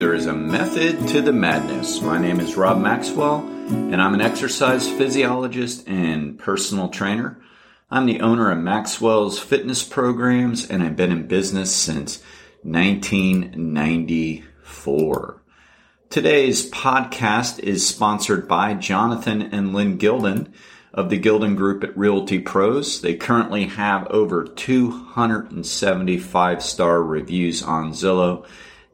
There is a method to the madness. My name is Rob Maxwell, and I'm an exercise physiologist and personal trainer. I'm the owner of Maxwell's fitness programs, and I've been in business since 1994. Today's podcast is sponsored by Jonathan and Lyn Gildon of the Gildon Group at Realty Pros. They currently have over 275 star reviews on Zillow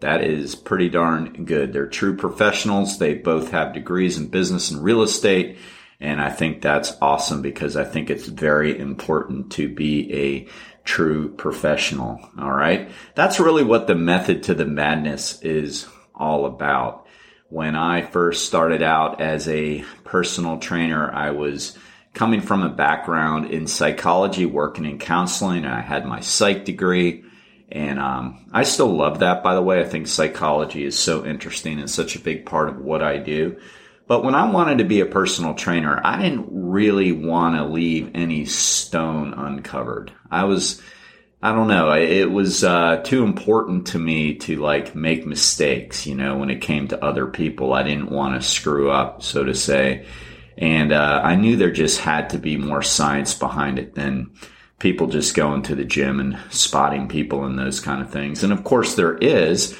that is pretty darn good. They're true professionals. They both have degrees in business and real estate. And I think that's awesome because I think it's very important to be a true professional. All right. That's really what the method to the madness is all about. When I first started out as a personal trainer, I was coming from a background in psychology, working in counseling. and I had my psych degree. And um, I still love that, by the way. I think psychology is so interesting and such a big part of what I do. But when I wanted to be a personal trainer, I didn't really want to leave any stone uncovered. I was, I don't know, it was uh, too important to me to like make mistakes, you know, when it came to other people. I didn't want to screw up, so to say. And uh, I knew there just had to be more science behind it than people just going to the gym and spotting people and those kind of things. And of course, there is.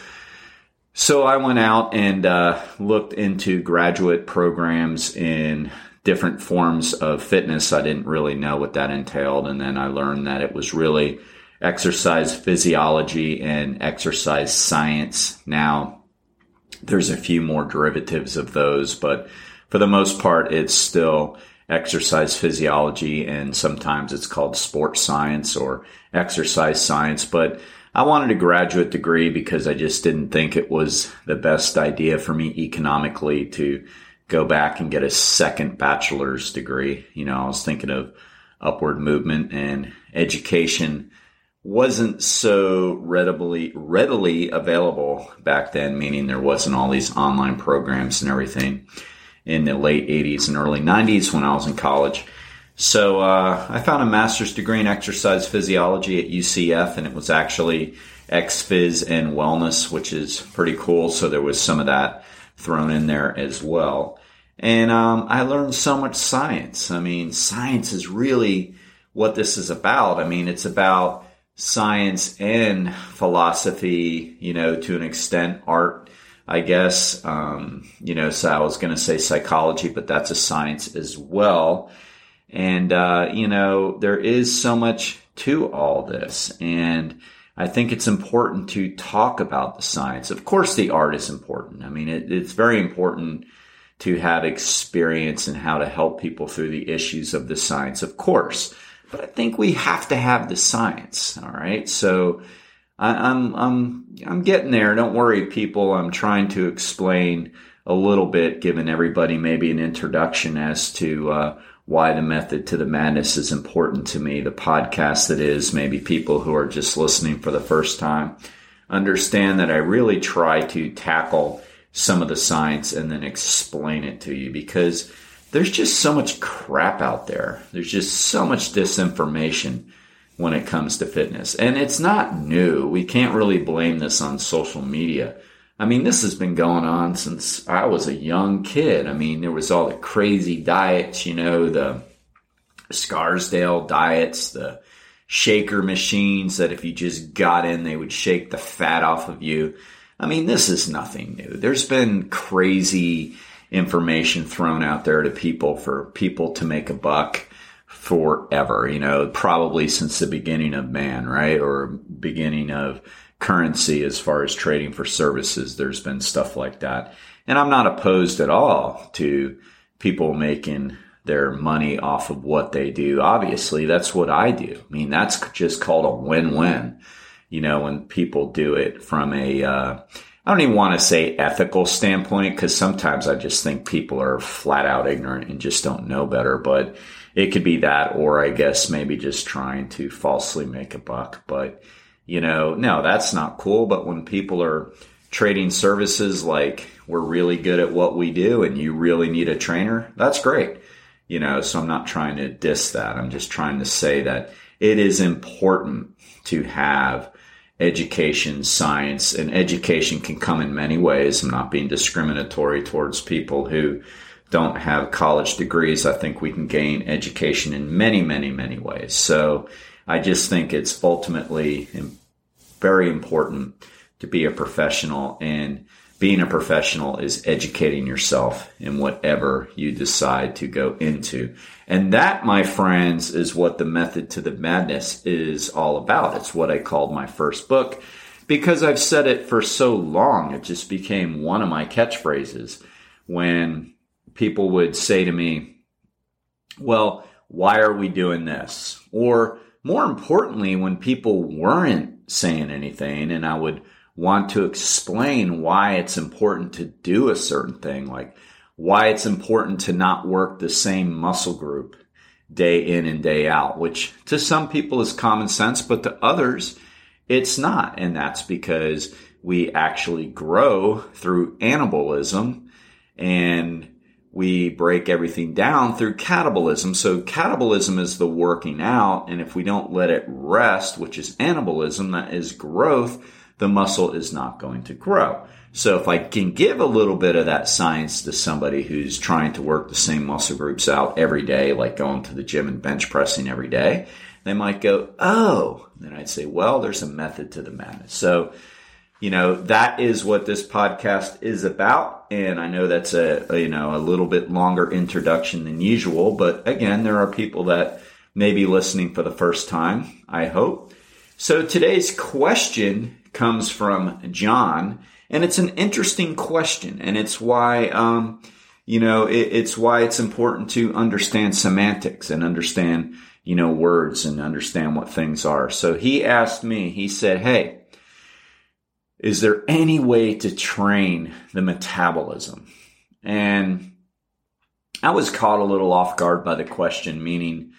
So I went out and uh, looked into graduate programs in different forms of fitness. I didn't really know what that entailed. And then I learned that it was really exercise physiology and exercise science. Now, there's a few more derivatives of those, but for the most part, it's still exercise physiology and sometimes it's called sports science or exercise science. But I wanted a graduate degree because I just didn't think it was the best idea for me economically to go back and get a second bachelor's degree. You know, I was thinking of upward movement and education wasn't so readily readily available back then, meaning there wasn't all these online programs and everything in the late 80s and early 90s when I was in college. So uh, I found a master's degree in exercise physiology at UCF, and it was actually XPhys and wellness, which is pretty cool. So there was some of that thrown in there as well. And um, I learned so much science. I mean, science is really what this is about. I mean, it's about science and philosophy, you know, to an extent, art I guess. Um, you know, so I was going to say psychology, but that's a science as well. And, uh, you know, there is so much to all this. And I think it's important to talk about the science. Of course, the art is important. I mean, it, it's very important to have experience in how to help people through the issues of the science, of course. But I think we have to have the science. All right. So, I, am I'm I'm getting there. Don't worry, people. I'm trying to explain a little bit, giving everybody maybe an introduction as to uh, why the method to the madness is important to me. The podcast that is, maybe people who are just listening for the first time understand that I really try to tackle some of the science and then explain it to you because there's just so much crap out there. There's just so much disinformation when it comes to fitness. And it's not new. We can't really blame this on social media. I mean, this has been going on since I was a young kid. I mean, there was all the crazy diets, you know, the Scarsdale diets, the shaker machines that if you just got in, they would shake the fat off of you. I mean, this is nothing new. There's been crazy information thrown out there to people for people to make a buck forever, you know, probably since the beginning of man, right? Or beginning of currency as far as trading for services. There's been stuff like that. And I'm not opposed at all to people making their money off of what they do. Obviously, that's what I do. I mean, that's just called a win-win. You know, when people do it from a, uh, I don't even want to say ethical standpoint because sometimes I just think people are flat out ignorant and just don't know better. But it could be that, or I guess maybe just trying to falsely make a buck. But, you know, no, that's not cool. But when people are trading services like we're really good at what we do and you really need a trainer, that's great. You know, so I'm not trying to diss that. I'm just trying to say that it is important to have education, science, and education can come in many ways. I'm not being discriminatory towards people who don't have college degrees. I think we can gain education in many, many, many ways. So I just think it's ultimately very important to be a professional and being a professional is educating yourself in whatever you decide to go into. And that, my friends, is what the method to the madness is all about. It's what I called my first book because I've said it for so long. It just became one of my catchphrases when people would say to me, well, why are we doing this? Or more importantly, when people weren't saying anything and I would want to explain why it's important to do a certain thing, like why it's important to not work the same muscle group day in and day out, which to some people is common sense, but to others, it's not. And that's because we actually grow through anabolism and we break everything down through catabolism. So catabolism is the working out. And if we don't let it rest, which is anabolism, that is growth, the muscle is not going to grow. So if I can give a little bit of that science to somebody who's trying to work the same muscle groups out every day, like going to the gym and bench pressing every day, they might go, Oh, then I'd say, well, there's a method to the madness. So, you know, that is what this podcast is about. And I know that's a, a, you know, a little bit longer introduction than usual, but again, there are people that may be listening for the first time, I hope. So today's question comes from John, and it's an interesting question, and it's why, um, you know, it, it's why it's important to understand semantics and understand, you know, words and understand what things are. So he asked me, he said, Hey, is there any way to train the metabolism? And I was caught a little off guard by the question, meaning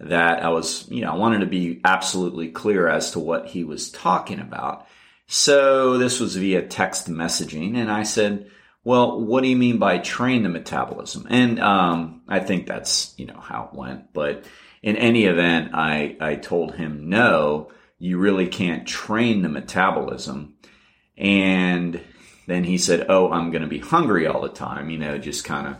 that I was, you know, I wanted to be absolutely clear as to what he was talking about. So this was via text messaging, and I said, "Well, what do you mean by train the metabolism?" And um, I think that's you know how it went. But in any event, I I told him, "No, you really can't train the metabolism." And then he said, "Oh, I'm going to be hungry all the time," you know, just kind of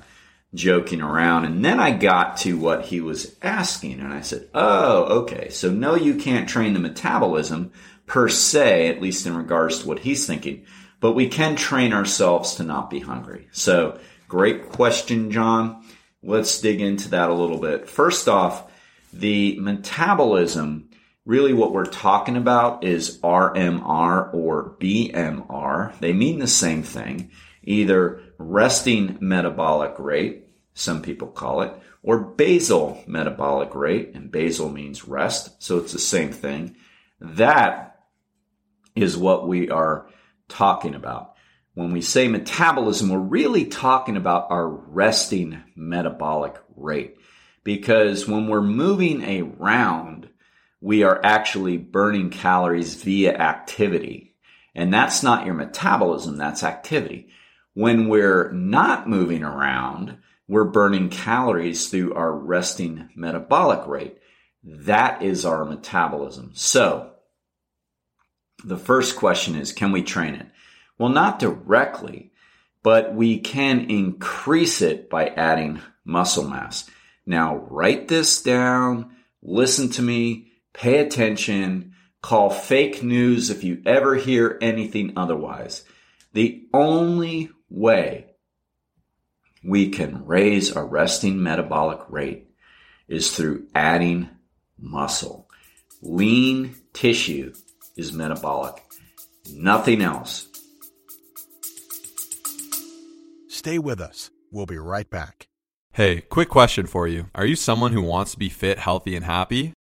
joking around. And then I got to what he was asking, and I said, "Oh, okay. So no, you can't train the metabolism." per se, at least in regards to what he's thinking, but we can train ourselves to not be hungry. So great question, John. Let's dig into that a little bit. First off, the metabolism, really what we're talking about is RMR or BMR. They mean the same thing, either resting metabolic rate, some people call it, or basal metabolic rate, and basal means rest, so it's the same thing. That is what we are talking about. When we say metabolism, we're really talking about our resting metabolic rate. Because when we're moving around, we are actually burning calories via activity. And that's not your metabolism, that's activity. When we're not moving around, we're burning calories through our resting metabolic rate. That is our metabolism. So the first question is, can we train it? Well, not directly, but we can increase it by adding muscle mass. Now, write this down, listen to me, pay attention, call fake news if you ever hear anything otherwise. The only way we can raise our resting metabolic rate is through adding muscle. Lean tissue is metabolic. Nothing else. Stay with us. We'll be right back. Hey, quick question for you. Are you someone who wants to be fit, healthy, and happy?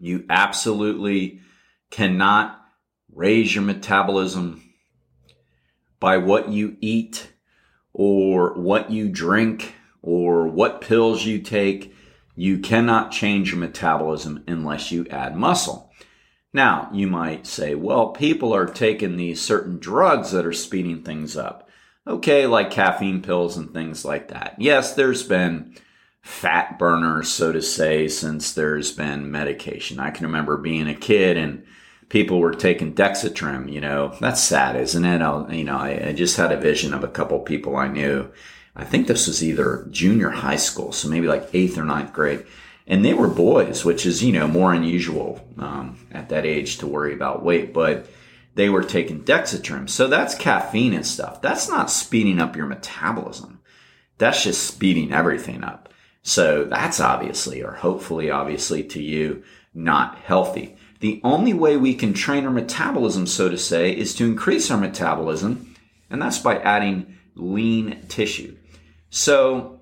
You absolutely cannot raise your metabolism by what you eat or what you drink or what pills you take. You cannot change your metabolism unless you add muscle. Now, you might say, well, people are taking these certain drugs that are speeding things up. Okay, like caffeine pills and things like that. Yes, there's been fat burners, so to say, since there's been medication. I can remember being a kid and people were taking Dexatrim, you know, that's sad, isn't it? I'll, you know, I, I just had a vision of a couple people I knew. I think this was either junior high school, so maybe like eighth or ninth grade. And they were boys, which is, you know, more unusual um, at that age to worry about weight, but they were taking Dexatrim. So that's caffeine and stuff. That's not speeding up your metabolism. That's just speeding everything up. So that's obviously, or hopefully obviously to you, not healthy. The only way we can train our metabolism, so to say, is to increase our metabolism, and that's by adding lean tissue. So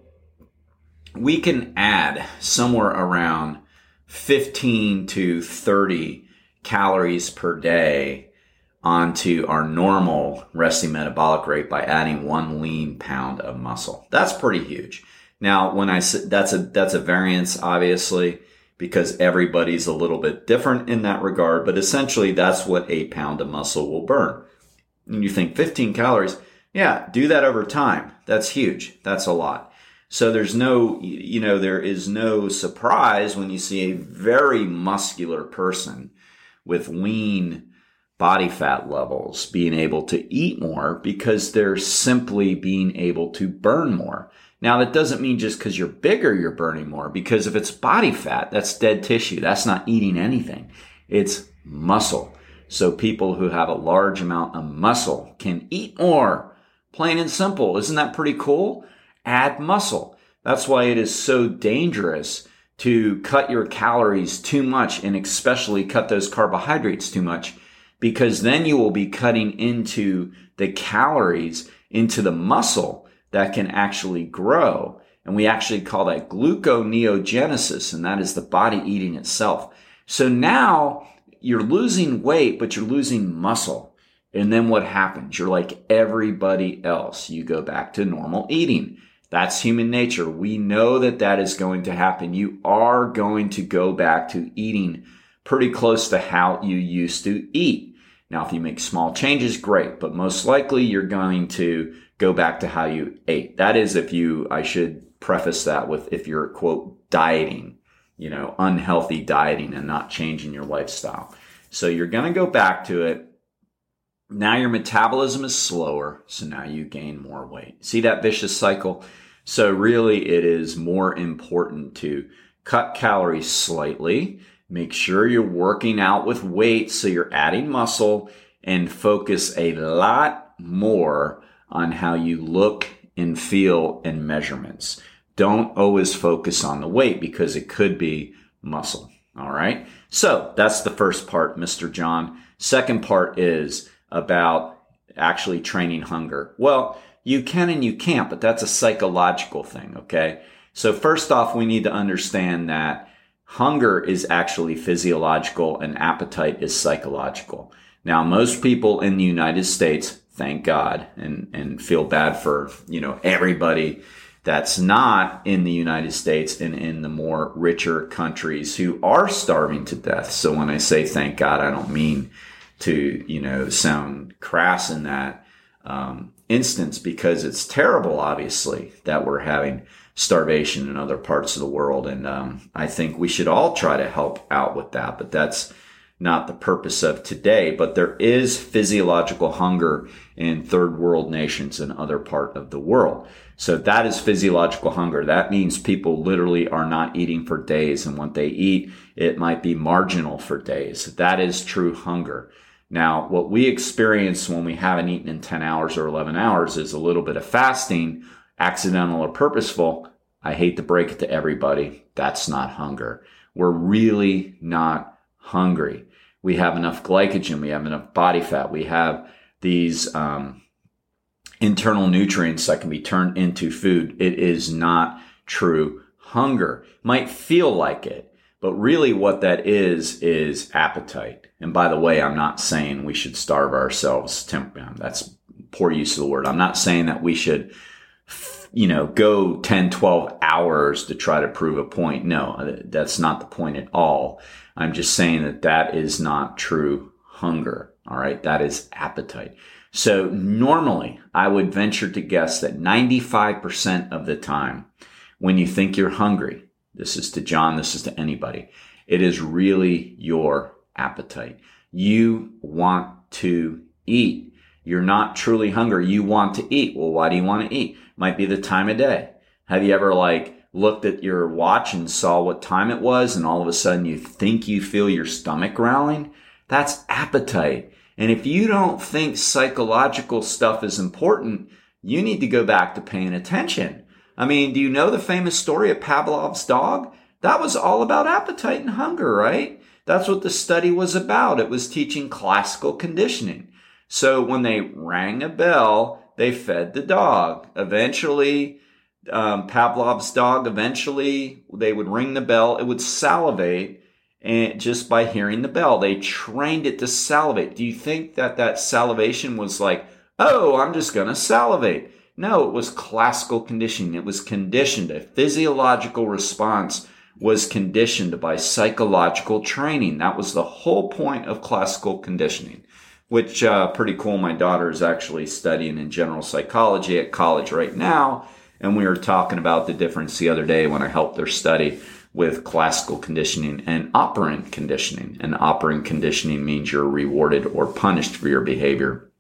we can add somewhere around 15 to 30 calories per day onto our normal resting metabolic rate by adding one lean pound of muscle. That's pretty huge. Now, when I that's a that's a variance, obviously because everybody's a little bit different in that regard, but essentially that's what a pound of muscle will burn. And you think 15 calories, yeah, do that over time. That's huge. That's a lot. So there's no, you know, there is no surprise when you see a very muscular person with lean body fat levels being able to eat more because they're simply being able to burn more. Now, that doesn't mean just because you're bigger, you're burning more, because if it's body fat, that's dead tissue. That's not eating anything. It's muscle. So people who have a large amount of muscle can eat more. Plain and simple. Isn't that pretty cool? Add muscle. That's why it is so dangerous to cut your calories too much and especially cut those carbohydrates too much because then you will be cutting into the calories into the muscle that can actually grow. And we actually call that gluconeogenesis, and that is the body eating itself. So now you're losing weight, but you're losing muscle. And then what happens? You're like everybody else. You go back to normal eating. That's human nature. We know that that is going to happen. You are going to go back to eating pretty close to how you used to eat. Now, if you make small changes, great, but most likely you're going to go back to how you ate. That is if you, I should preface that with if you're quote dieting, you know, unhealthy dieting and not changing your lifestyle. So you're going to go back to it. Now your metabolism is slower. So now you gain more weight. See that vicious cycle? So really it is more important to cut calories slightly. Make sure you're working out with weight. So you're adding muscle and focus a lot more on how you look and feel and measurements. Don't always focus on the weight because it could be muscle. All right. So that's the first part, Mr. John. Second part is about actually training hunger. Well, you can and you can't, but that's a psychological thing. Okay. So first off, we need to understand that hunger is actually physiological and appetite is psychological. Now, most people in the United States thank God and, and feel bad for, you know, everybody that's not in the United States and in the more richer countries who are starving to death. So when I say thank God, I don't mean to, you know, sound crass in that um, instance because it's terrible, obviously, that we're having starvation in other parts of the world. And um, I think we should all try to help out with that. But that's not the purpose of today, but there is physiological hunger in third world nations and other part of the world. So that is physiological hunger. That means people literally are not eating for days and what they eat, it might be marginal for days. That is true hunger. Now, what we experience when we haven't eaten in 10 hours or 11 hours is a little bit of fasting, accidental or purposeful. I hate to break it to everybody. That's not hunger. We're really not hungry. We have enough glycogen. We have enough body fat. We have these um, internal nutrients that can be turned into food. It is not true hunger. Might feel like it, But really what that is, is appetite. And by the way, I'm not saying we should starve ourselves. That's poor use of the word. I'm not saying that we should, you know, go 10, 12 hours to try to prove a point. No, that's not the point at all. I'm just saying that that is not true hunger. All right. That is appetite. So normally I would venture to guess that 95% of the time when you think you're hungry, this is to John, this is to anybody, it is really your appetite. You want to eat. You're not truly hungry. You want to eat. Well, why do you want to eat? Might be the time of day. Have you ever like looked at your watch and saw what time it was and all of a sudden you think you feel your stomach growling? That's appetite. And if you don't think psychological stuff is important, you need to go back to paying attention. I mean, do you know the famous story of Pavlov's dog? That was all about appetite and hunger, right? That's what the study was about. It was teaching classical conditioning. So when they rang a bell, they fed the dog. Eventually, um, Pavlov's dog, eventually they would ring the bell. It would salivate and just by hearing the bell, they trained it to salivate. Do you think that that salivation was like, oh, I'm just going to salivate? No, it was classical conditioning. It was conditioned. A physiological response was conditioned by psychological training. That was the whole point of classical conditioning, which uh, pretty cool. My daughter is actually studying in general psychology at college right now. And we were talking about the difference the other day when I helped their study with classical conditioning and operant conditioning. And operant conditioning means you're rewarded or punished for your behavior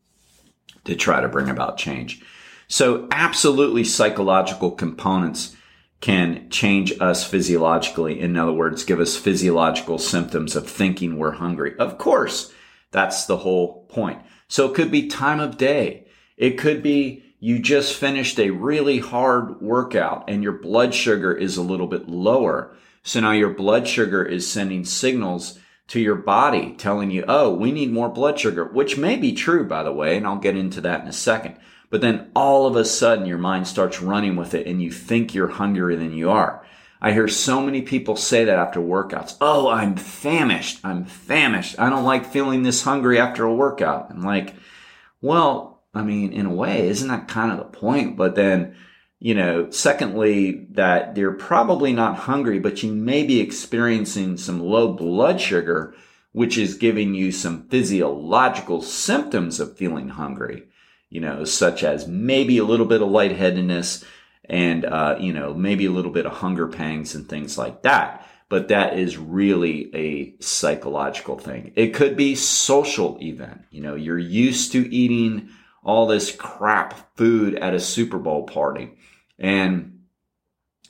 to try to bring about change. So absolutely psychological components can change us physiologically. In other words, give us physiological symptoms of thinking we're hungry. Of course, that's the whole point. So it could be time of day. It could be you just finished a really hard workout and your blood sugar is a little bit lower. So now your blood sugar is sending signals to your body telling you, oh, we need more blood sugar, which may be true, by the way, and I'll get into that in a second. But then all of a sudden your mind starts running with it and you think you're hungrier than you are. I hear so many people say that after workouts. Oh, I'm famished. I'm famished. I don't like feeling this hungry after a workout. I'm like, well, I mean, in a way, isn't that kind of the point? But then you know, secondly, that they're probably not hungry, but you may be experiencing some low blood sugar, which is giving you some physiological symptoms of feeling hungry, you know, such as maybe a little bit of lightheadedness and, uh, you know, maybe a little bit of hunger pangs and things like that. But that is really a psychological thing. It could be social event. You know, you're used to eating all this crap food at a Super Bowl party. And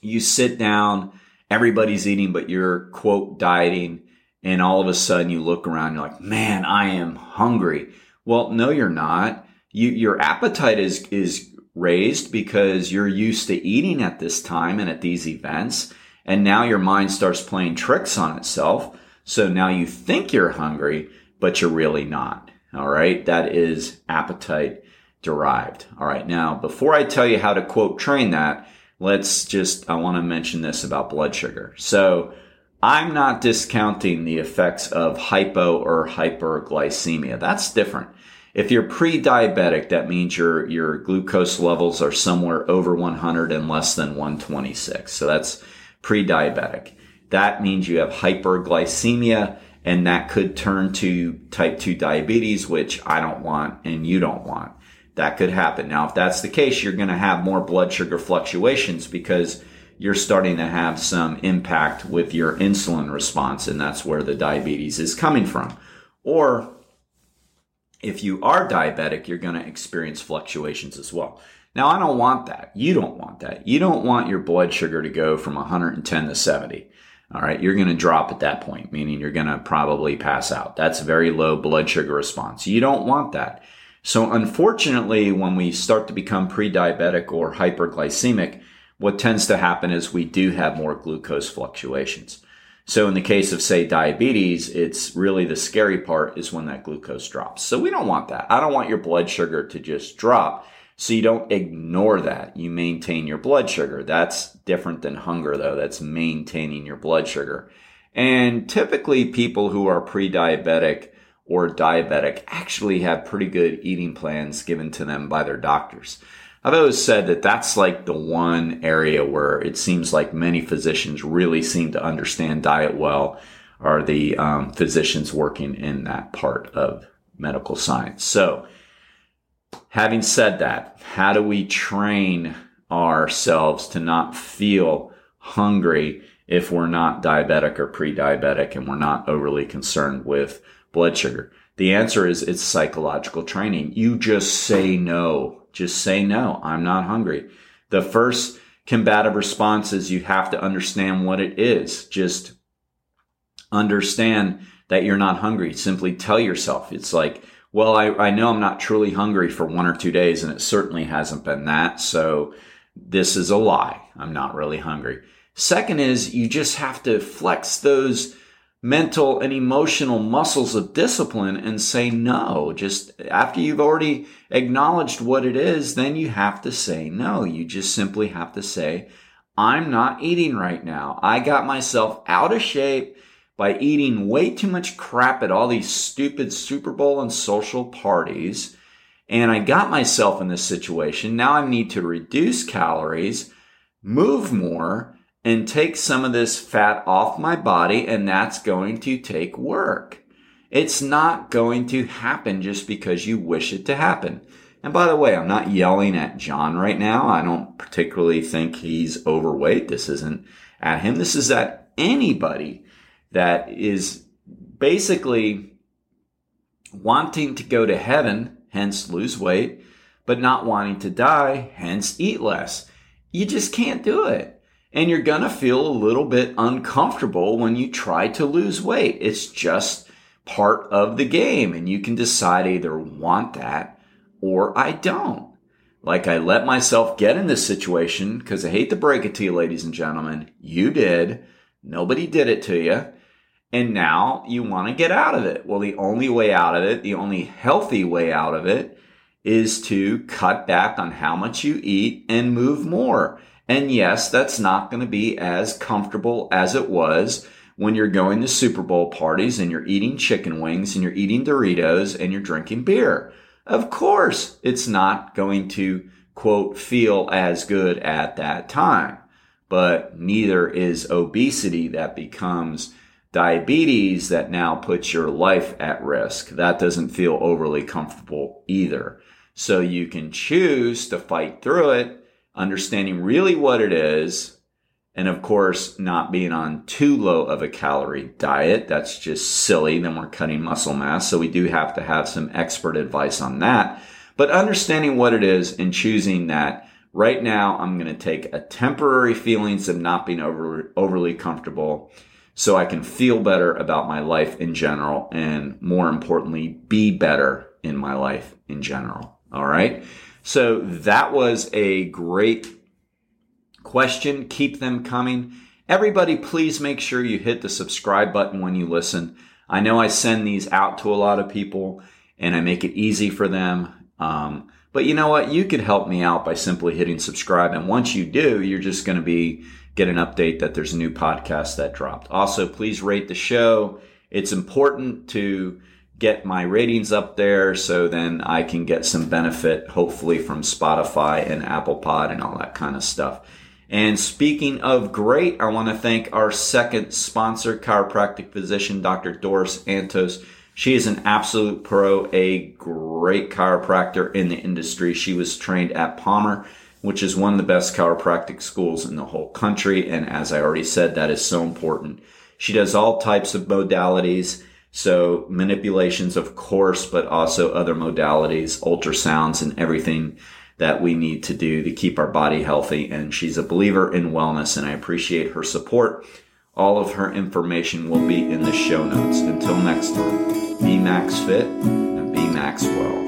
you sit down, everybody's eating, but you're quote dieting. And all of a sudden you look around, you're like, man, I am hungry. Well, no, you're not. You, your appetite is, is raised because you're used to eating at this time and at these events. And now your mind starts playing tricks on itself. So now you think you're hungry, but you're really not. All right. That is appetite derived. All right. Now, before I tell you how to quote train that, let's just, I want to mention this about blood sugar. So I'm not discounting the effects of hypo or hyperglycemia. That's different. If you're pre-diabetic, that means your, your glucose levels are somewhere over 100 and less than 126. So that's pre-diabetic. That means you have hyperglycemia and that could turn to type 2 diabetes, which I don't want and you don't want that could happen. Now, if that's the case, you're going to have more blood sugar fluctuations because you're starting to have some impact with your insulin response, and that's where the diabetes is coming from. Or if you are diabetic, you're going to experience fluctuations as well. Now, I don't want that. You don't want that. You don't want your blood sugar to go from 110 to 70. All right. You're going to drop at that point, meaning you're going to probably pass out. That's very low blood sugar response. You don't want that. So unfortunately, when we start to become pre-diabetic or hyperglycemic, what tends to happen is we do have more glucose fluctuations. So in the case of say diabetes, it's really the scary part is when that glucose drops. So we don't want that. I don't want your blood sugar to just drop. So you don't ignore that. You maintain your blood sugar. That's different than hunger though. That's maintaining your blood sugar. And typically people who are pre-diabetic or diabetic actually have pretty good eating plans given to them by their doctors. I've always said that that's like the one area where it seems like many physicians really seem to understand diet well are the um, physicians working in that part of medical science. So, having said that, how do we train ourselves to not feel hungry if we're not diabetic or pre-diabetic and we're not overly concerned with blood sugar? The answer is it's psychological training. You just say no just say no, I'm not hungry. The first combative response is you have to understand what it is. Just understand that you're not hungry. Simply tell yourself. It's like, well, I, I know I'm not truly hungry for one or two days, and it certainly hasn't been that. So this is a lie. I'm not really hungry. Second is you just have to flex those mental and emotional muscles of discipline and say no. Just after you've already acknowledged what it is, then you have to say no. You just simply have to say, I'm not eating right now. I got myself out of shape by eating way too much crap at all these stupid Super Bowl and social parties. And I got myself in this situation. Now I need to reduce calories, move more, and take some of this fat off my body, and that's going to take work. It's not going to happen just because you wish it to happen. And by the way, I'm not yelling at John right now. I don't particularly think he's overweight. This isn't at him. This is at anybody that is basically wanting to go to heaven, hence lose weight, but not wanting to die, hence eat less. You just can't do it and you're going to feel a little bit uncomfortable when you try to lose weight. It's just part of the game and you can decide either want that or I don't. Like I let myself get in this situation because I hate to break it to you, ladies and gentlemen. You did. Nobody did it to you. And now you want to get out of it. Well, the only way out of it, the only healthy way out of it is to cut back on how much you eat and move more. And yes, that's not going to be as comfortable as it was when you're going to Super Bowl parties and you're eating chicken wings and you're eating Doritos and you're drinking beer. Of course, it's not going to quote feel as good at that time, but neither is obesity that becomes diabetes that now puts your life at risk. That doesn't feel overly comfortable either. So you can choose to fight through it understanding really what it is, and of course, not being on too low of a calorie diet. That's just silly. Then we're cutting muscle mass. So we do have to have some expert advice on that. But understanding what it is and choosing that right now, I'm going to take a temporary feelings of not being over, overly comfortable so I can feel better about my life in general and more importantly, be better in my life in general. All right. So that was a great question. Keep them coming. Everybody, please make sure you hit the subscribe button when you listen. I know I send these out to a lot of people and I make it easy for them. Um, but you know what? You could help me out by simply hitting subscribe. And once you do, you're just going to be get an update that there's a new podcast that dropped. Also, please rate the show. It's important to get my ratings up there so then I can get some benefit, hopefully, from Spotify and Apple Pod and all that kind of stuff. And speaking of great, I want to thank our second sponsor, chiropractic physician, Dr. Doris Antos. She is an absolute pro, a great chiropractor in the industry. She was trained at Palmer, which is one of the best chiropractic schools in the whole country. And as I already said, that is so important. She does all types of modalities so manipulations, of course, but also other modalities, ultrasounds and everything that we need to do to keep our body healthy. And she's a believer in wellness and I appreciate her support. All of her information will be in the show notes. Until next time, be max fit and be max well.